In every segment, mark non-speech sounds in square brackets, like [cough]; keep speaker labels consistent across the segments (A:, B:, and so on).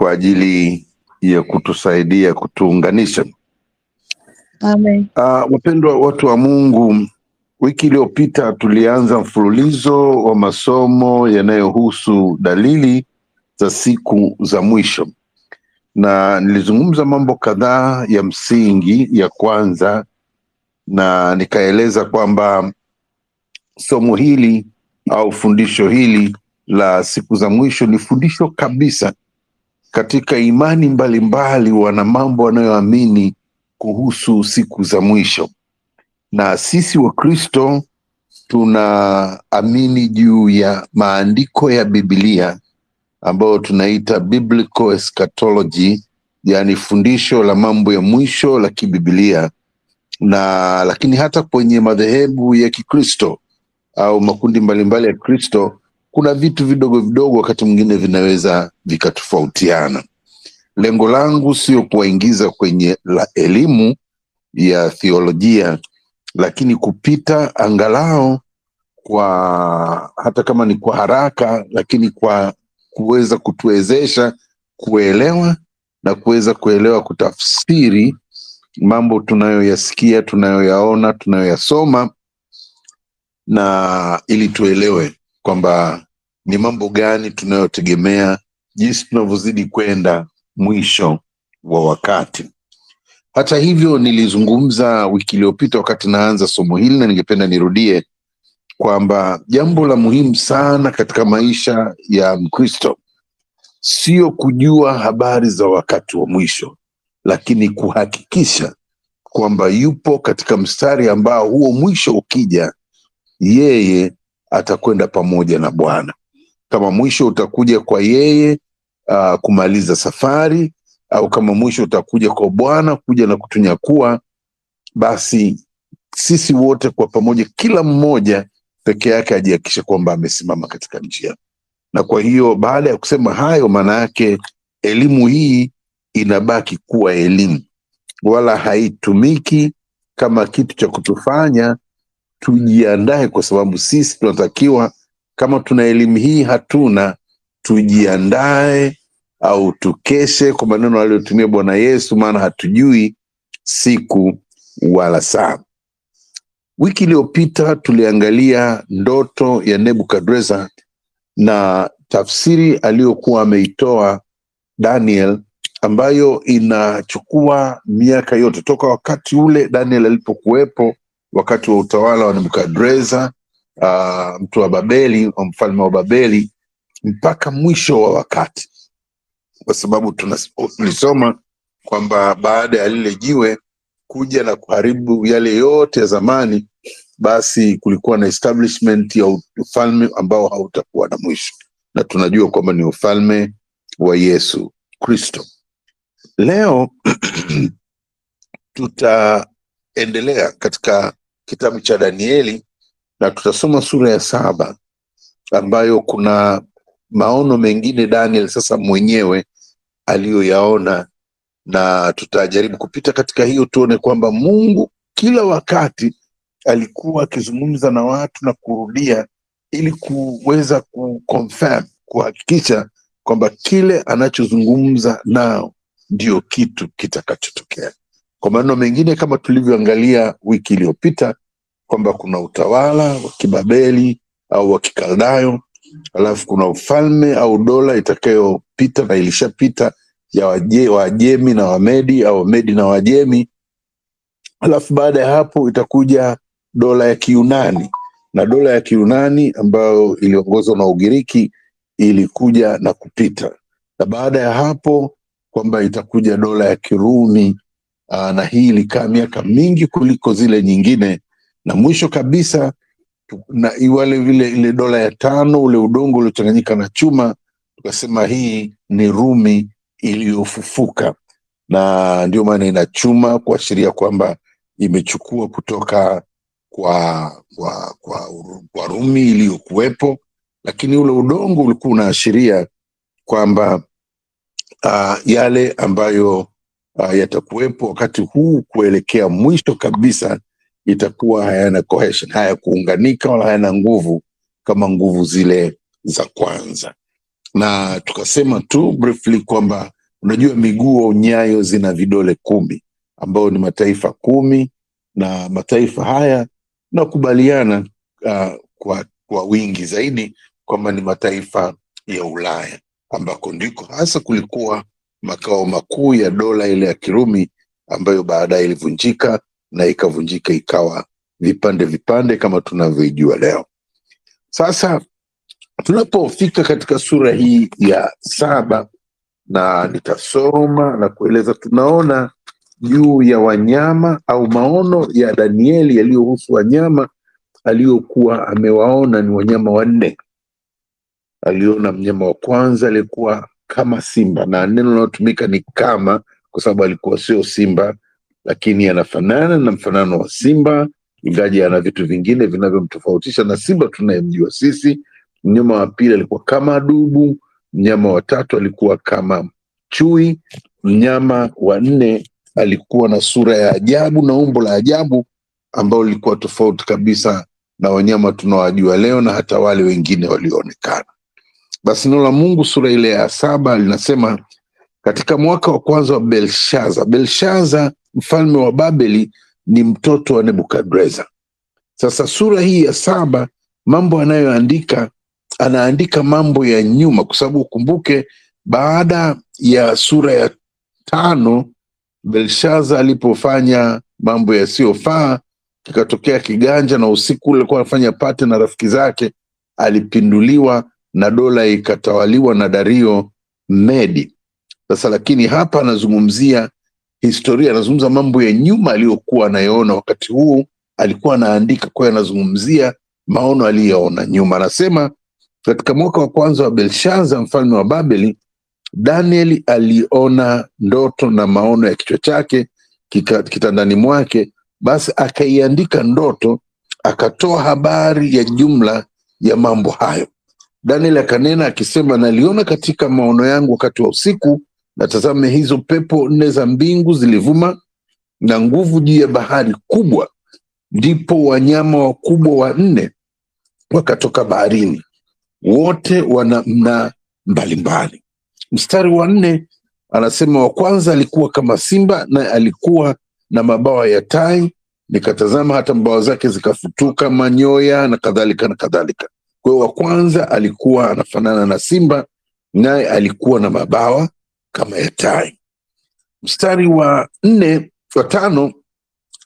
A: kwa ajili ya kutusaidia kutuunganisha.
B: Amen.
A: Uh, wapendwa watu wa Mungu, wiki iliyopita tulianza mfululizo wa masomo yanayohusu dalili za siku za mwisho, na nilizungumza mambo kadhaa ya msingi ya kwanza, na nikaeleza kwamba somo hili au fundisho hili la siku za mwisho ni fundisho kabisa katika imani mbalimbali, wana mambo wanayoamini kuhusu siku za mwisho, na sisi Wakristo tunaamini juu ya maandiko ya Biblia ambayo tunaita biblical eschatology, yaani fundisho la mambo ya mwisho la kibibilia, na lakini hata kwenye madhehebu ya Kikristo au makundi mbalimbali ya Kristo kuna vitu vidogo vidogo wakati mwingine vinaweza vikatofautiana. Lengo langu sio kuwaingiza kwenye la elimu ya theolojia, lakini kupita angalau kwa hata kama ni kwa haraka, lakini kwa kuweza kutuwezesha kuelewa na kuweza kuelewa kutafsiri mambo tunayoyasikia, tunayoyaona, tunayoyasoma na ili tuelewe kwamba ni mambo gani tunayotegemea jinsi tunavyozidi kwenda mwisho wa wakati. Hata hivyo, nilizungumza wiki iliyopita wakati naanza somo hili, na ningependa nirudie kwamba jambo la muhimu sana katika maisha ya Mkristo sio kujua habari za wakati wa mwisho, lakini kuhakikisha kwamba yupo katika mstari ambao huo mwisho ukija, yeye atakwenda pamoja na Bwana. Kama mwisho utakuja kwa yeye uh, kumaliza safari au kama mwisho utakuja kwa Bwana kuja na kutunyakua, basi sisi wote kwa pamoja, kila mmoja peke yake ajihakikishe kwamba amesimama katika njia. Na kwa hiyo baada ya kusema hayo, maana yake elimu hii inabaki kuwa elimu, wala haitumiki kama kitu cha kutufanya tujiandae, kwa sababu sisi tunatakiwa kama tuna elimu hii hatuna, tujiandae au tukeshe, kwa maneno aliyotumia Bwana Yesu, maana hatujui siku wala saa. Wiki iliyopita tuliangalia ndoto ya Nebukadreza na tafsiri aliyokuwa ameitoa Daniel, ambayo inachukua miaka yote toka wakati ule Daniel alipokuwepo wakati wa utawala wa Nebukadreza, uh, mtu wa Babeli, mfalme wa Babeli mpaka mwisho wa wakati, kwa sababu tulisoma kwamba baada ya lile jiwe kuja na kuharibu yale yote ya zamani, basi kulikuwa na establishment ya ufalme ambao hautakuwa na mwisho, na tunajua kwamba ni ufalme wa Yesu Kristo. Leo [clears throat] tutaendelea katika kitabu cha Danieli na tutasoma sura ya saba ambayo kuna maono mengine Daniel sasa mwenyewe aliyoyaona, na tutajaribu kupita katika hiyo, tuone kwamba Mungu kila wakati alikuwa akizungumza na watu na kurudia, ili kuweza kuconfirm, kuhakikisha kwamba kile anachozungumza nao ndio kitu kitakachotokea. Kwa maneno mengine, kama tulivyoangalia wiki iliyopita kwamba kuna utawala wa kibabeli au wa kikaldayo, alafu kuna ufalme au dola itakayopita na ilishapita ya waje, Wajemi na Wamedi au Wamedi na Wajemi, alafu baada ya hapo itakuja dola ya Kiyunani. Na dola ya Kiyunani ambayo iliongozwa na Ugiriki ilikuja na kupita, na baada ya hapo kwamba itakuja dola ya Kirumi aa, na hii ilikaa miaka mingi kuliko zile nyingine, na mwisho kabisa na iwale vile ile dola ya tano, ule udongo uliochanganyika na chuma, tukasema hii ni Rumi iliyofufuka, na ndio maana ina chuma kuashiria kwamba imechukua kutoka kwa kwa, kwa, kwa Rumi iliyokuwepo, lakini ule udongo ulikuwa unaashiria kwamba uh, yale ambayo uh, yatakuwepo wakati huu kuelekea mwisho kabisa itakuwa hayana cohesion, hayakuunganika wala hayana nguvu kama nguvu zile za kwanza. na tukasema tu briefly kwamba unajua miguu au nyayo zina vidole kumi ambayo ni mataifa kumi na mataifa haya nakubaliana uh, kwa, kwa wingi zaidi kwamba ni mataifa ya Ulaya ambako ndiko hasa kulikuwa makao makuu ya dola ile ya Kirumi ambayo baadaye ilivunjika na ikavunjika ikawa vipande vipande kama tunavyoijua leo. Sasa tunapofika katika sura hii ya saba na nitasoma na kueleza, tunaona juu ya wanyama au maono ya Danieli yaliyohusu wanyama aliyokuwa amewaona ni wanyama wanne. Aliona mnyama wa kwanza aliyekuwa kama simba, na neno linalotumika ni kama, kwa sababu alikuwa sio simba, lakini anafanana na mfanano wa simba, ingaji ana vitu vingine vinavyomtofautisha na simba tunayemjua sisi. Mnyama wa pili alikuwa kama dubu, mnyama wa tatu alikuwa kama chui, mnyama wa nne alikuwa na sura ya ajabu na umbo la ajabu ambao lilikuwa tofauti kabisa na wanyama tunawajua leo na hata wale wengine walioonekana. Basi neno la Mungu sura ile ya saba linasema katika mwaka wa kwanza wa Belshaza. Belshaza mfalme wa Babeli ni mtoto wa Nebukadreza. Sasa sura hii ya saba, mambo anayoandika anaandika mambo ya nyuma, kwa sababu ukumbuke, baada ya sura ya tano Belshaza alipofanya mambo yasiyofaa, kikatokea kiganja, na usiku ule anafanya pate na rafiki zake, alipinduliwa na dola ikatawaliwa na Dario Medi. Sasa lakini hapa anazungumzia historia, anazungumza mambo ya nyuma aliyokuwa anayoona wakati huu, alikuwa anaandika, kwa hiyo anazungumzia maono aliyoona nyuma. Anasema katika mwaka wa kwanza wa Belshaza mfalme wa Babeli, Danieli aliona ndoto na maono ya kichwa chake kitandani mwake, basi akaiandika ndoto, akatoa habari ya jumla ya mambo hayo. Daniel akanena akisema, naliona katika maono yangu wakati wa usiku, na tazame, hizo pepo nne za mbingu zilivuma na nguvu juu ya bahari kubwa, ndipo wanyama wakubwa wanne wakatoka baharini, wote wana namna mbalimbali. Mstari wa nne anasema, wa kwanza alikuwa kama simba, naye alikuwa na mabawa ya tai, nikatazama hata mbawa zake zikafutuka manyoya na kadhalika na kadhalika. Kwa hiyo wa kwanza alikuwa anafanana na simba, naye alikuwa na mabawa kama ya tai. Mstari wa nne wa tano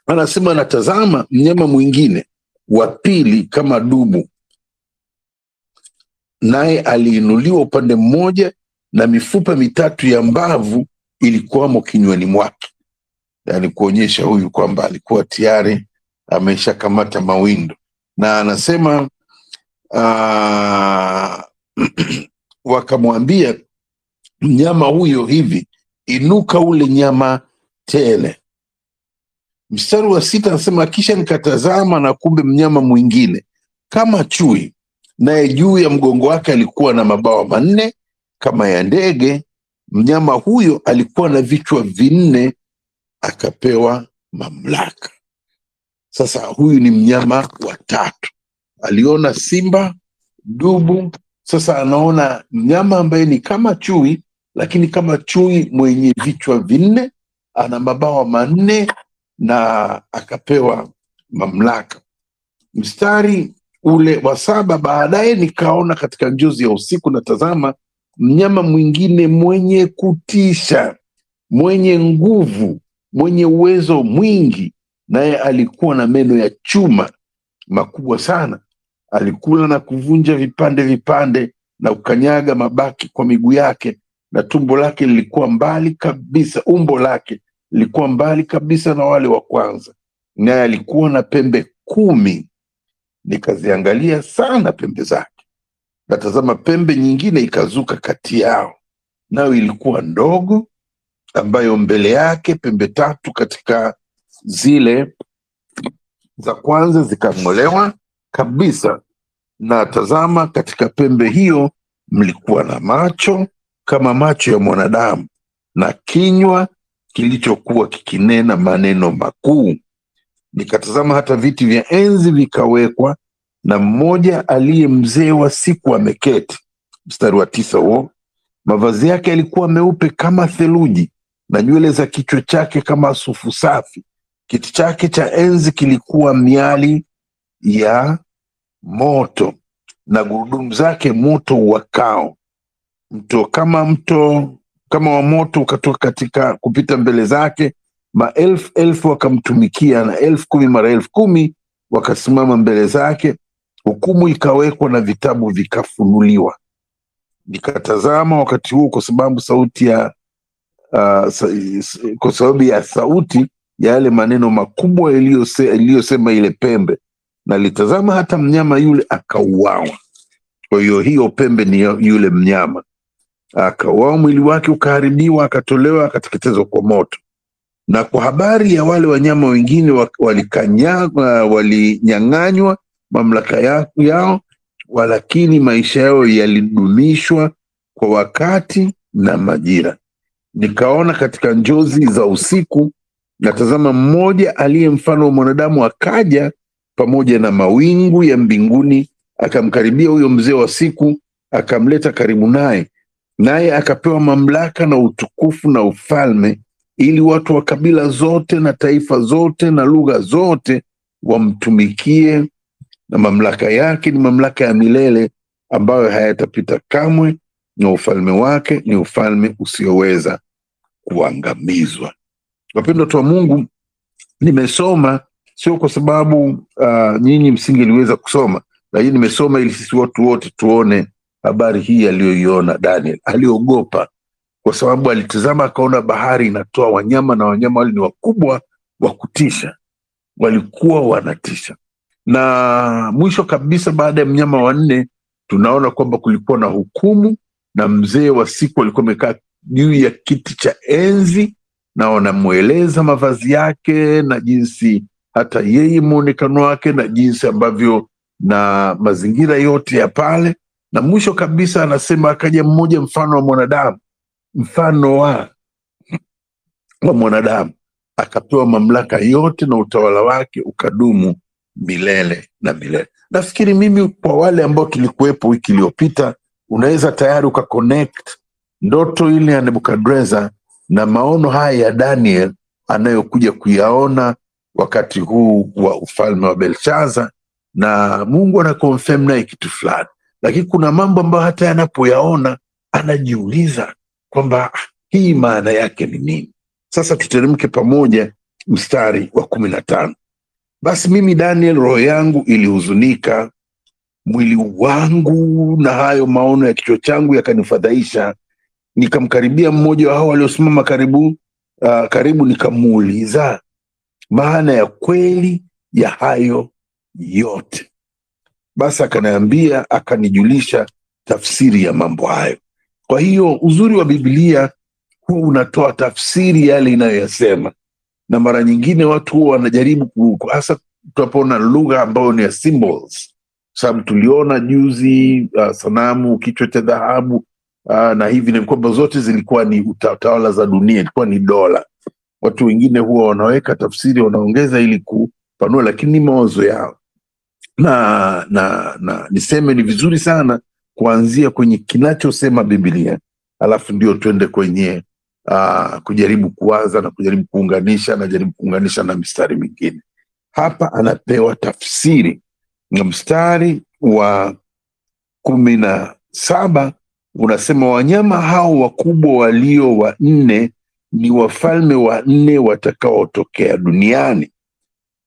A: anasema anatazama mnyama mwingine wa pili kama dubu, naye aliinuliwa upande mmoja na mifupa mitatu ya mbavu ilikuwamo kinywani mwake, yaani kuonyesha huyu kwamba alikuwa tayari ameshakamata mawindo, na anasema uh, [clears throat] wakamwambia mnyama huyo hivi, inuka ule nyama tele. Mstari wa sita anasema kisha nikatazama, na kumbe mnyama mwingine kama chui, naye juu ya mgongo wake alikuwa na mabawa manne kama ya ndege. Mnyama huyo alikuwa na vichwa vinne, akapewa mamlaka. Sasa huyu ni mnyama wa tatu. Aliona simba, dubu, sasa anaona mnyama ambaye ni kama chui, lakini kama chui mwenye vichwa vinne, ana mabawa manne na akapewa mamlaka. Mstari ule wa saba, baadaye nikaona katika njozi ya usiku, na tazama mnyama mwingine mwenye kutisha, mwenye nguvu, mwenye uwezo mwingi, naye alikuwa na meno ya chuma makubwa sana. Alikula na kuvunja vipande vipande na kukanyaga mabaki kwa miguu yake, na tumbo lake lilikuwa mbali kabisa, umbo lake lilikuwa mbali kabisa na wale wa kwanza, naye alikuwa na pembe kumi. Nikaziangalia sana pembe zake, natazama pembe nyingine ikazuka kati yao, nayo ilikuwa ndogo, ambayo mbele yake pembe tatu katika zile za kwanza zikang'olewa kabisa, na tazama, katika pembe hiyo mlikuwa na macho kama macho ya mwanadamu na kinywa kilichokuwa kikinena maneno makuu. Nikatazama hata viti vya enzi vikawekwa, na mmoja aliye mzee wa siku ameketi, mstari wa tisa huo mavazi yake yalikuwa meupe kama theluji na nywele za kichwa chake kama sufu safi. Kiti chake cha enzi kilikuwa miali ya moto na gurudumu zake moto uwakao mto. Kama mto kama wa moto ukatoka katika kupita mbele zake maelfu elfu wakamtumikia na elfu kumi mara elfu kumi wakasimama mbele zake. Hukumu ikawekwa na vitabu vikafunuliwa. Nikatazama wakati huo kwa sababu sauti ya uh, sa, kwa sababu ya sauti ya yale maneno makubwa iliyosema ile pembe. Nalitazama hata mnyama yule akauawa. Kwa hiyo hiyo pembe ni yule mnyama akauawa mwili wake ukaharibiwa akatolewa akateketezwa kwa moto. Na kwa habari ya wale wanyama wengine wa- walinyang'anywa mamlaka ya- yao walakini maisha yao yalidumishwa kwa wakati na majira. Nikaona katika njozi za usiku natazama mmoja aliye mfano wa mwanadamu akaja pamoja na mawingu ya mbinguni akamkaribia huyo mzee wa siku akamleta karibu naye naye akapewa mamlaka na utukufu na ufalme ili watu wa kabila zote na taifa zote na lugha zote wamtumikie na mamlaka yake ni mamlaka ya milele ambayo hayatapita kamwe na ufalme wake ni ufalme usioweza kuangamizwa. Wapendwa watu wa mungu nimesoma sio kwa sababu uh, nyinyi msingeliweza kusoma lakini nimesoma ili sisi watu wote tuone habari hii aliyoiona daniel. Aliogopa kwa sababu alitazama akaona bahari inatoa wanyama na wanyama wale ni wakubwa wa kutisha. Walikuwa wanatisha. Na mwisho kabisa baada ya mnyama wanne tunaona kwamba kulikuwa na hukumu na mzee wa siku alikuwa amekaa juu ya kiti cha enzi na wanamweleza mavazi yake na jinsi hata yeye mwonekano wake na jinsi ambavyo na mazingira yote ya pale na mwisho kabisa anasema akaja mmoja mfano wa mwanadamu. Mfano wa wa mwanadamu. Akapewa mamlaka yote na utawala wake ukadumu milele na milele. Nafikiri mimi kwa wale ambao tulikuwepo wiki iliyopita unaweza tayari ukaconnect ndoto ile ya nebukadreza na maono haya ya daniel anayokuja kuyaona wakati huu wa ufalme wa belshaza. Na mungu ana naye kitu fulani lakini kuna mambo ambayo hata yanapoyaona anajiuliza kwamba "Ah, hii maana yake ni nini? Sasa tuteremke pamoja mstari wa kumi na tano. Basi mimi daniel roho yangu ilihuzunika mwili wangu na hayo maono ya kichwa changu yakanifadhaisha. Nikamkaribia mmoja wa hao waliosimama karibu uh, karibu nikamuuliza maana ya kweli ya hayo yote basi akaniambia akanijulisha tafsiri ya mambo hayo. Kwa hiyo uzuri wa bibilia huwa unatoa tafsiri yale inayoyasema. Na mara nyingine watu huwa wanajaribu hasa tunapoona lugha ambayo ni ya symbols. Sababu tuliona juzi uh, sanamu kichwa cha dhahabu uh, na hivi ni kwamba zote zilikuwa ni tawala za dunia ilikuwa ni dola. Watu wengine huwa wanaweka tafsiri wanaongeza ili kupanua lakini ni mawazo yao na na na niseme ni vizuri sana kuanzia kwenye kinachosema bibilia alafu ndio tuende kwenye uh, kujaribu kuwaza na kujaribu kuunganisha na jaribu kuunganisha na mistari mingine. Hapa anapewa tafsiri na mstari wa kumi na saba unasema wanyama hao wakubwa walio wanne ni wafalme wanne watakaotokea duniani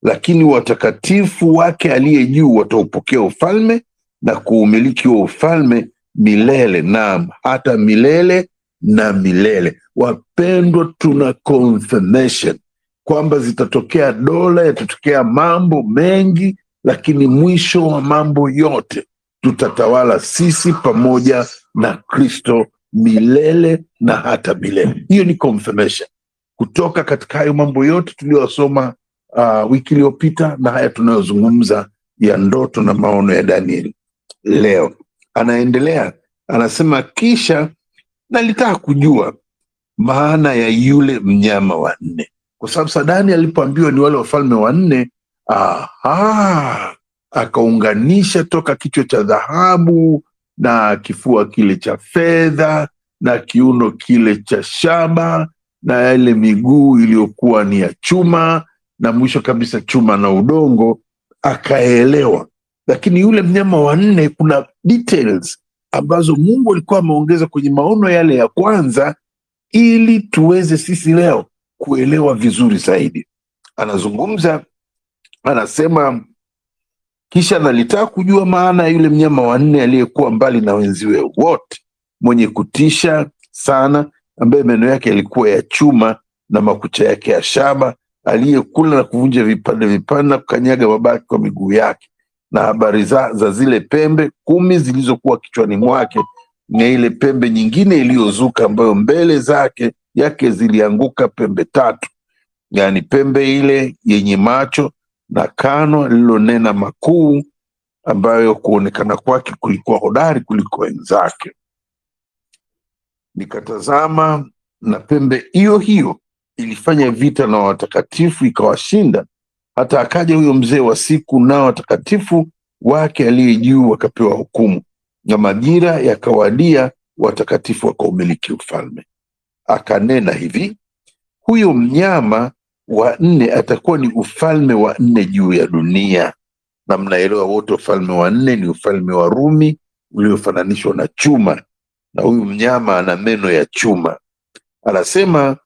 A: lakini watakatifu wake aliye juu wataupokea ufalme na kuumiliki wa ufalme milele naam hata milele na milele. Wapendwa tuna confirmation kwamba zitatokea dola yatatokea mambo mengi lakini mwisho wa mambo yote tutatawala sisi pamoja na kristo milele na hata milele. Hiyo ni confirmation. Kutoka katika hayo mambo yote tuliyosoma uh, wiki iliyopita na haya tunayozungumza ya ndoto na maono ya danieli leo anaendelea anasema kisha nalitaka kujua maana ya yule mnyama wa nne. Kwa sababu sadani alipoambiwa ni wale wafalme wanne aha akaunganisha toka kichwa cha dhahabu na kifua kile cha fedha na kiuno kile cha shaba na yale miguu iliyokuwa ni ya chuma na mwisho kabisa chuma na udongo, akaelewa. Lakini yule mnyama wa nne, kuna details ambazo Mungu alikuwa ameongeza kwenye maono yale ya kwanza, ili tuweze sisi leo kuelewa vizuri zaidi. Anazungumza, anasema kisha nalitaka kujua maana ya yule mnyama wa nne aliyekuwa mbali na wenziwe wote, mwenye kutisha sana, ambaye meno yake yalikuwa ya chuma na makucha yake ya shaba, aliyekula na kuvunja vipande vipande na kukanyaga mabaki kwa miguu yake, na habari za, za zile pembe kumi zilizokuwa kichwani mwake, na ile pembe nyingine iliyozuka, ambayo mbele zake yake zilianguka pembe tatu, yaani pembe ile yenye macho na kano lililonena makuu, ambayo kuonekana kwake kulikuwa hodari kuliko wenzake. Nikatazama, na pembe hiyo hiyo ilifanya vita na watakatifu ikawashinda. Hata akaja huyo mzee wa siku, nao watakatifu wake aliye juu wakapewa hukumu, na majira yakawadia, watakatifu wakaumiliki ufalme. Akanena hivi, huyo mnyama wa nne atakuwa ni ufalme wa nne juu ya dunia, na mnaelewa wote ufalme wa nne ni ufalme wa Rumi uliofananishwa na chuma, na huyu mnyama ana meno ya chuma. Anasema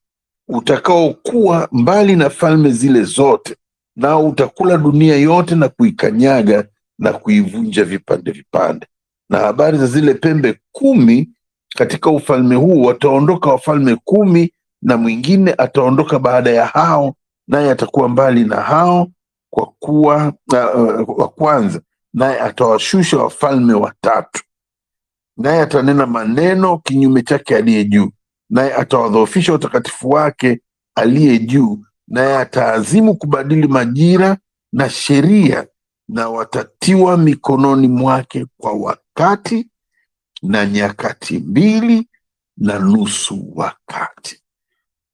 A: utakaokuwa mbali na falme zile zote, nao utakula dunia yote na kuikanyaga na kuivunja vipande vipande. Na habari za zile pembe kumi katika ufalme huu, wataondoka wafalme kumi na mwingine ataondoka baada ya hao, naye atakuwa mbali na hao kwa kuwa uh, wa kwanza, naye atawashusha wafalme watatu, naye atanena maneno kinyume chake aliye juu, naye atawadhoofisha utakatifu wake aliye juu, naye ataazimu kubadili majira na sheria, na watatiwa mikononi mwake kwa wakati na nyakati mbili na nusu wakati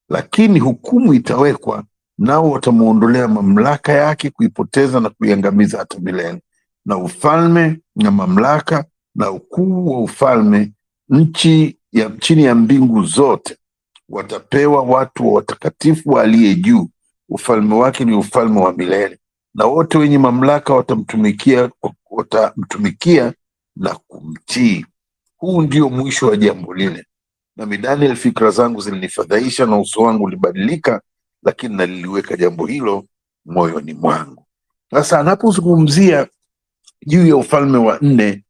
A: lakini hukumu itawekwa, nao watamwondolea mamlaka yake, kuipoteza na kuiangamiza hata milele. Na ufalme na mamlaka na ukuu wa ufalme nchi ya chini ya mbingu zote watapewa watu wa watakatifu aliye juu. Ufalme wake ni ufalme wa milele, na wote wenye mamlaka watamtumikia, watamtumikia na kumtii. Huu ndio mwisho wa jambo lile nami Daniel, fikra zangu zilinifadhaisha na uso wangu ulibadilika, lakini naliliweka jambo hilo moyoni mwangu. Sasa anapozungumzia juu ya ufalme wa nne,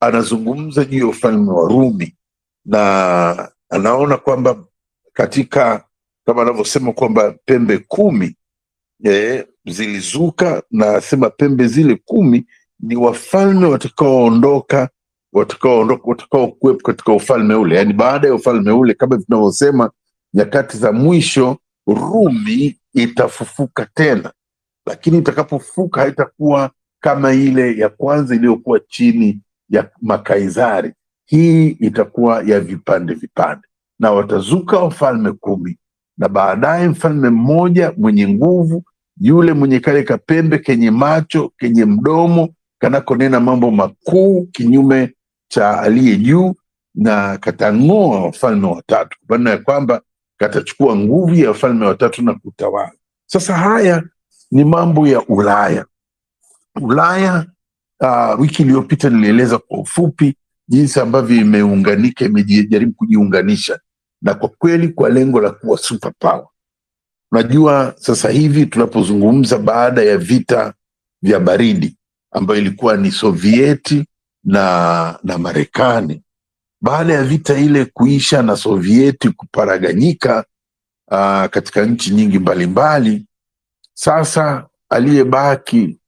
A: anazungumza juu ya ufalme wa Rumi, na anaona kwamba katika kama anavyosema kwamba pembe kumi eh, zilizuka, na asema pembe zile kumi ni wafalme watakaoondoka watakaoondoka watakaokuwepo katika ufalme ule, yaani baada ya ufalme ule, kama tunavyosema nyakati za mwisho, Rumi itafufuka tena, lakini itakapofufuka haitakuwa kama ile ya kwanza iliyokuwa chini ya makaisari. Hii itakuwa ya vipande vipande, na watazuka wafalme kumi, na baadaye mfalme mmoja mwenye nguvu, yule mwenye kale kapembe kenye macho kenye mdomo kanakonena mambo makuu kinyume cha aliye juu, na katang'oa wafalme watatu, kwa maana ya kwamba katachukua nguvu ya wafalme watatu na kutawala. Sasa haya ni mambo ya Ulaya. Ulaya uh, wiki iliyopita nilieleza kwa ufupi jinsi ambavyo imeunganika, imejaribu kujiunganisha, na kwa kweli kwa lengo la kuwa super power. Unajua, sasa hivi tunapozungumza baada ya vita vya baridi ambayo ilikuwa ni Sovieti na na Marekani. Baada ya vita ile kuisha na Sovieti kuparaganyika aa, katika nchi nyingi mbalimbali, sasa aliyebaki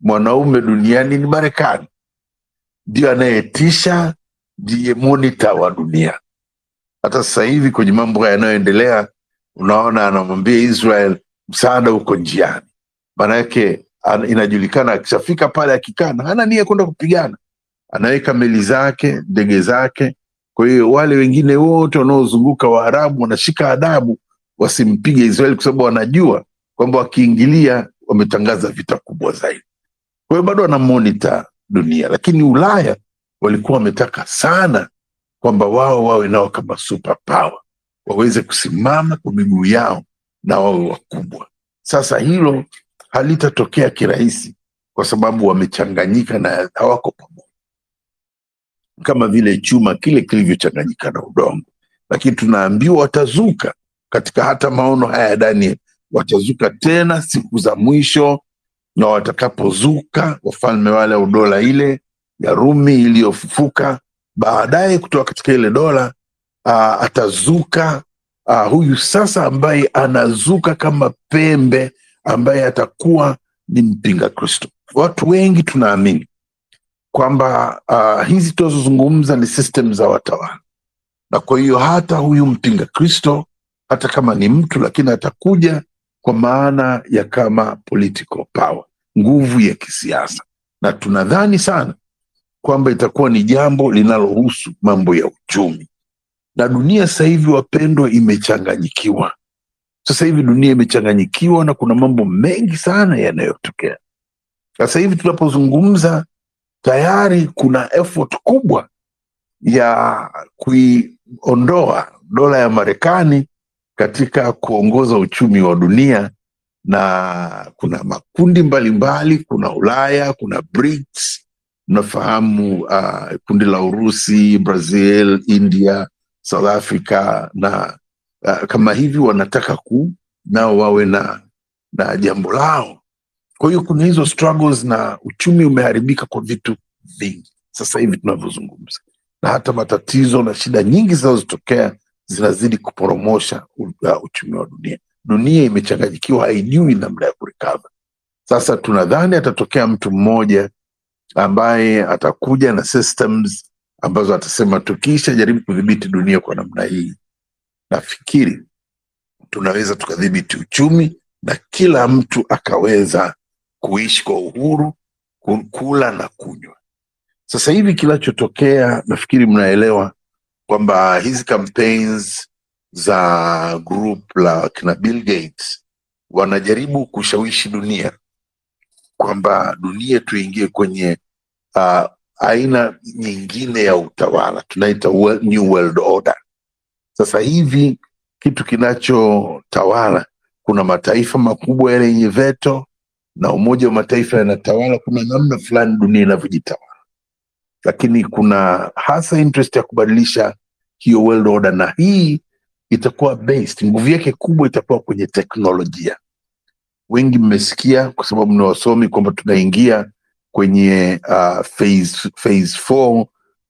A: mwanaume duniani ni Marekani, ndio anayetisha, ndiye monita wa dunia. Hata sasa hivi kwenye mambo yanayoendelea, unaona anamwambia Israel msaada uko njiani, maanake inajulikana akishafika pale akikana hana nia kwenda kupigana, anaweka meli zake, ndege zake. Kwa hiyo wale wengine wote wanaozunguka Waarabu wanashika adabu wasimpige Israeli, kwa sababu wanajua kwamba wakiingilia wametangaza vita kubwa zaidi. Kwa hiyo bado wanamonita dunia, lakini Ulaya walikuwa wametaka sana kwamba wao wawe nao kama super power, waweze kusimama kwa miguu yao na wawe wakubwa. Sasa hilo halitatokea kirahisi, kwa sababu wamechanganyika na hawako pamoja, kama vile chuma kile kilivyochanganyika na udongo. Lakini tunaambiwa watazuka katika hata maono haya ya Danieli, watazuka tena siku za mwisho, na watakapozuka wafalme wale au dola ile ya Rumi iliyofufuka baadaye kutoka katika ile dola uh, atazuka uh, huyu sasa ambaye anazuka kama pembe ambaye atakuwa ni mpinga Kristo. Watu wengi tunaamini kwamba uh, hizi tunazozungumza ni system za watawala, na kwa hiyo hata huyu mpinga Kristo hata kama ni mtu, lakini atakuja kwa maana ya kama political power, nguvu ya kisiasa, na tunadhani sana kwamba itakuwa ni jambo linalohusu mambo ya uchumi. Na dunia sasa hivi, wapendwa, imechanganyikiwa. Sasa hivi dunia imechanganyikiwa na kuna mambo mengi sana yanayotokea sasa hivi. Tunapozungumza tayari kuna effort kubwa ya kuiondoa dola ya Marekani katika kuongoza uchumi wa dunia, na kuna makundi mbalimbali mbali, kuna Ulaya, kuna BRICS. Unafahamu uh, kundi la Urusi, Brazil, India, South Africa na uh, kama hivi wanataka ku nao wawe na na jambo lao. Kwa hiyo kuna hizo struggles na uchumi umeharibika kwa vitu vingi. Sasa hivi tunavyozungumza, na hata matatizo na shida nyingi zinazotokea zinazidi kuporomosha uh, uchumi wa dunia. Dunia imechanganyikiwa, haijui namna ya kurekava. Sasa tunadhani atatokea mtu mmoja ambaye atakuja na systems ambazo atasema tukiisha jaribu kudhibiti dunia kwa namna hii, nafikiri tunaweza tukadhibiti uchumi na kila mtu akaweza kuishi kwa uhuru, kula na kunywa. Sasa hivi kinachotokea, nafikiri mnaelewa kwamba hizi campaigns za group la kina Bill Gates wanajaribu kushawishi dunia kwamba dunia tuingie kwenye uh, aina nyingine ya utawala tunaita new world order. Sasa hivi kitu kinachotawala, kuna mataifa makubwa yale yenye veto na Umoja wa Mataifa yanatawala, kuna namna fulani dunia inavyojitawala, lakini kuna hasa interest ya kubadilisha hiyo world order, na hii itakuwa based, nguvu yake kubwa itakuwa kwenye teknolojia. Wengi mmesikia kwa sababu ni wasomi kwamba tunaingia kwenye uh, phase, phase four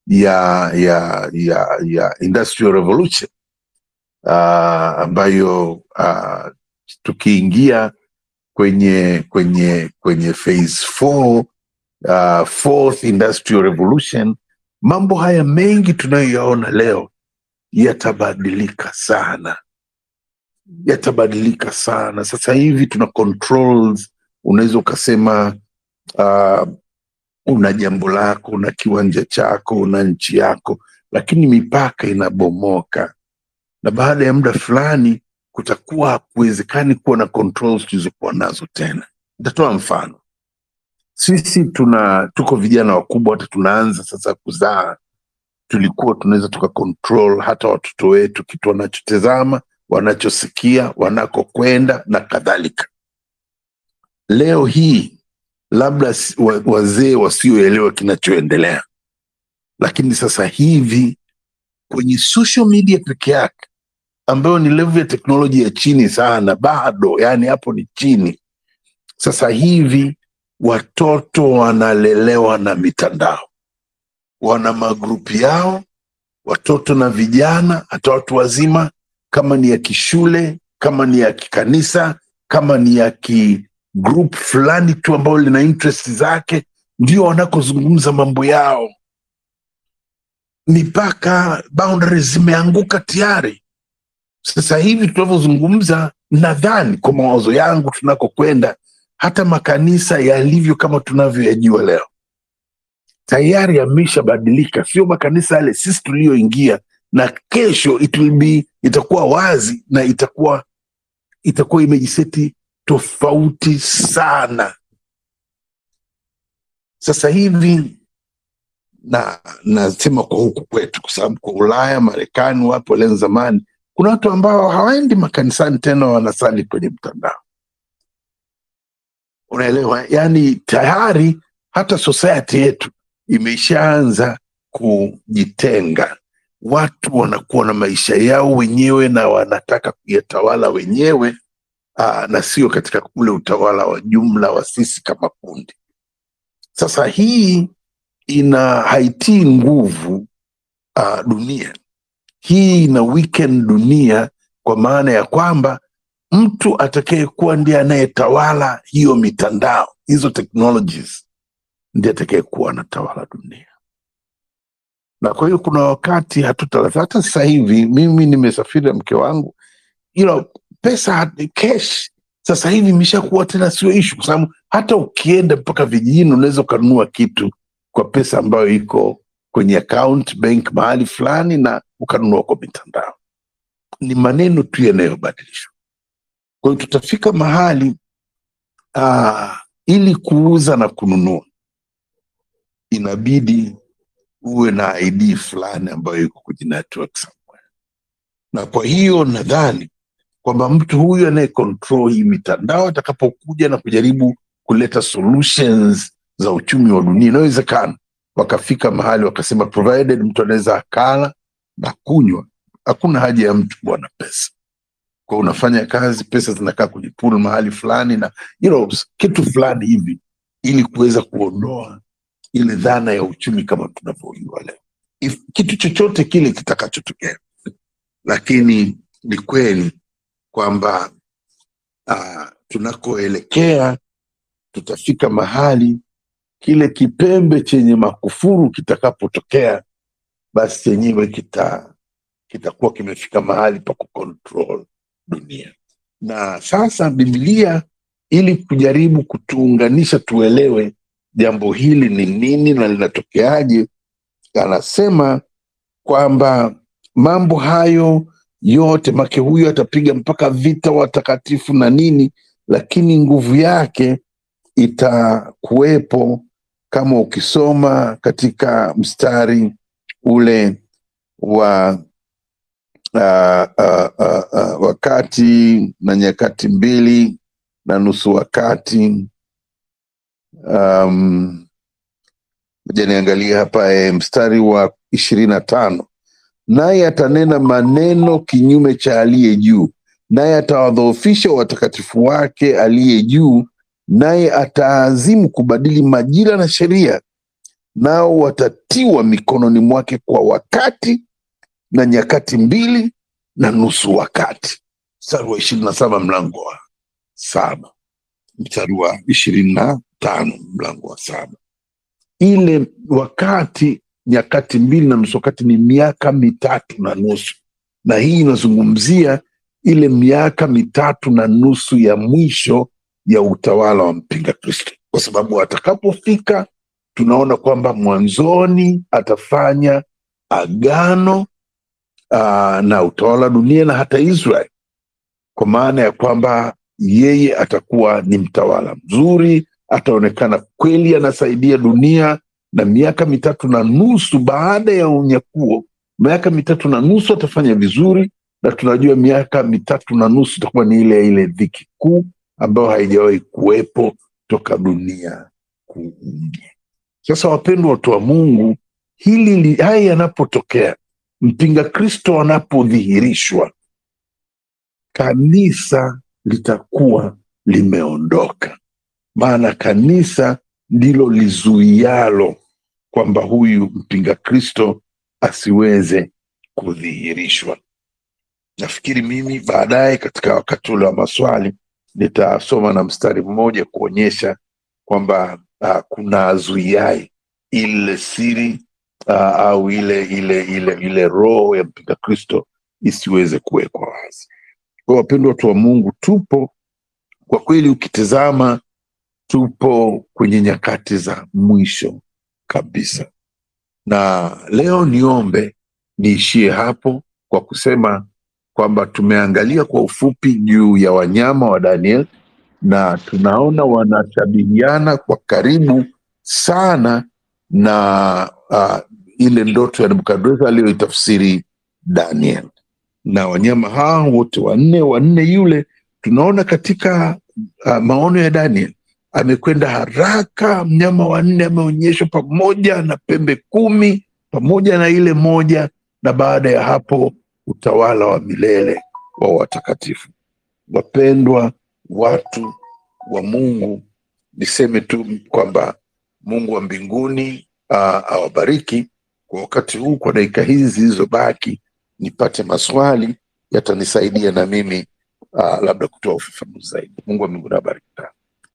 A: ya ya ya ya industrial revolution uh, ambayo uh, tukiingia kwenye kwenye kwenye phase four, uh, fourth industrial revolution, mambo haya mengi tunayoyaona leo yatabadilika sana, yatabadilika sana. Sasa hivi tuna controls, unaweza ukasema uh, una jambo lako, una kiwanja chako, una nchi yako, lakini mipaka inabomoka, na baada ya muda fulani kutakuwa hakuwezekani kuwa na controls tulizokuwa nazo tena. Nitatoa mfano. Sisi tuna tuko vijana wakubwa, hata tunaanza sasa kuzaa, tulikuwa tunaweza tuka control hata watoto wetu, kitu wanachotazama, wanachosikia, wanakokwenda na kadhalika. Leo hii labda wazee wasioelewa kinachoendelea, lakini sasa hivi kwenye social media peke yake ambayo ni level ya teknoloji ya chini sana, bado yani hapo ni chini. Sasa hivi watoto wanalelewa na mitandao, wana magrupi yao, watoto na vijana, hata watu wazima, kama ni ya kishule, kama ni ya kikanisa, kama ni ya kigrup fulani tu ambayo lina interest zake, ndio wanakozungumza mambo yao. Mipaka boundaries zimeanguka tayari. Sasa hivi tunavyozungumza, nadhani kwa mawazo yangu, tunakokwenda hata makanisa yalivyo kama tunavyoyajua leo tayari yameshabadilika, sio makanisa yale sisi tuliyoingia, na kesho it will be, itakuwa wazi na itakuwa itakuwa imejiseti tofauti sana. Sasa hivi na nasema kwa huku kwetu, kwa sababu kwa Ulaya, Marekani, wapo leo zamani, kuna watu ambao hawaendi makanisani tena, wanasali kwenye mtandao. Unaelewa? yani tayari hata society yetu imeshaanza kujitenga. Watu wanakuwa na maisha yao wenyewe na wanataka kuyatawala wenyewe, aa, na sio katika ule utawala wa jumla wa sisi kama kundi. Sasa hii ina haitii nguvu aa, dunia hii ina weekend dunia, kwa maana ya kwamba mtu atakayekuwa ndiye anayetawala hiyo mitandao hizo technologies ndiye atakayekuwa anatawala dunia. Na kwa hiyo kuna wakati hatuta hata sasa hivi mimi nimesafiri na mke wangu ila pesa cash sasa hivi imeshakuwa tena sio ishu, kwa sababu hata ukienda mpaka vijijini unaweza ukanunua kitu kwa pesa ambayo iko kwenye account bank mahali fulani na ukanunua kwa mitandao. Ni maneno tu yanayobadilishwa. Kwa hiyo tutafika mahali aa, ili kuuza na kununua inabidi uwe na ID fulani ambayo iko kwenye network somewhere. Na kwa hiyo nadhani kwamba mtu huyu anayecontrol hii mitandao atakapokuja na kujaribu kuleta solutions za uchumi wa dunia, inawezekana wakafika mahali wakasema, provided mtu anaweza akala na kunywa, hakuna haja ya mtu kuwa na pesa. Kwa unafanya kazi, pesa zinakaa kwenye pool mahali fulani na you know, kitu fulani hivi, ili kuweza kuondoa ile dhana ya uchumi kama tunavyojua leo, kitu chochote kile kitakachotokea. Lakini ni kweli kwamba uh, tunakoelekea tutafika mahali kile kipembe chenye makufuru kitakapotokea, basi chenyewe kita kitakuwa kimefika mahali pa kucontrol dunia. Na sasa Biblia, ili kujaribu kutuunganisha tuelewe jambo hili ni nini na linatokeaje, anasema kwamba mambo hayo yote make huyo atapiga mpaka vita watakatifu na nini, lakini nguvu yake itakuwepo kama ukisoma katika mstari ule wa uh, uh, uh, uh, wakati na nyakati mbili na nusu wakati. Um, ja niangalia hapa e, mstari wa ishirini na tano. Naye atanena maneno kinyume cha aliye juu, naye atawadhoofisha watakatifu wake aliye juu, naye ataazimu kubadili majira na sheria, nao watatiwa mikononi mwake kwa wakati na nyakati mbili na nusu wakati. Mstari wa ishirini na saba mlango wa saba. Mstari wa ishirini na tano mlango wa saba. Ile wakati nyakati mbili na nusu wakati ni miaka mitatu na nusu. Na hii inazungumzia ile miaka mitatu na nusu ya mwisho ya utawala wa mpinga Kristo, kwa sababu atakapofika, tunaona kwamba mwanzoni atafanya agano aa, na utawala wa dunia na hata Israel, kwa maana ya kwamba yeye atakuwa ni mtawala mzuri, ataonekana kweli anasaidia dunia, na miaka mitatu na nusu baada ya unyakuo, miaka mitatu na nusu atafanya vizuri, na tunajua miaka mitatu na nusu itakuwa ni ile ile dhiki kuu ambayo haijawahi kuwepo toka dunia kuumbwa. Sasa wapendwa, watu wa Mungu, hili haya yanapotokea, mpinga Kristo anapodhihirishwa, kanisa litakuwa limeondoka, maana kanisa ndilo lizuialo kwamba huyu mpinga Kristo asiweze kudhihirishwa. Nafikiri mimi baadaye katika wakati ule wa maswali nitasoma na mstari mmoja kuonyesha kwamba uh, kuna zuiai ile siri uh, au ile ile ile ile roho ya mpinga Kristo isiweze kuwekwa wazi. Kwa wapendwa watu wa Mungu, tupo kwa kweli, ukitizama tupo kwenye nyakati za mwisho kabisa, na leo niombe niishie hapo kwa kusema kwamba tumeangalia kwa ufupi juu ya wanyama wa Daniel na tunaona wanashabihiana kwa karibu sana na uh, ile ndoto ya Nebukadreza aliyoitafsiri Daniel. Na wanyama hawa wote wanne, wanne yule tunaona katika uh, maono ya Daniel amekwenda haraka. Mnyama wanne ameonyeshwa pamoja na pembe kumi pamoja na ile moja, na baada ya hapo utawala wa milele wa watakatifu. Wapendwa watu wa Mungu, niseme tu kwamba Mungu wa mbinguni awabariki kwa wakati huu. Kwa dakika hizi zilizobaki, nipate maswali yatanisaidia na mimi uh, labda kutoa ufafanuzi zaidi. Mungu wa mbinguni awabariki.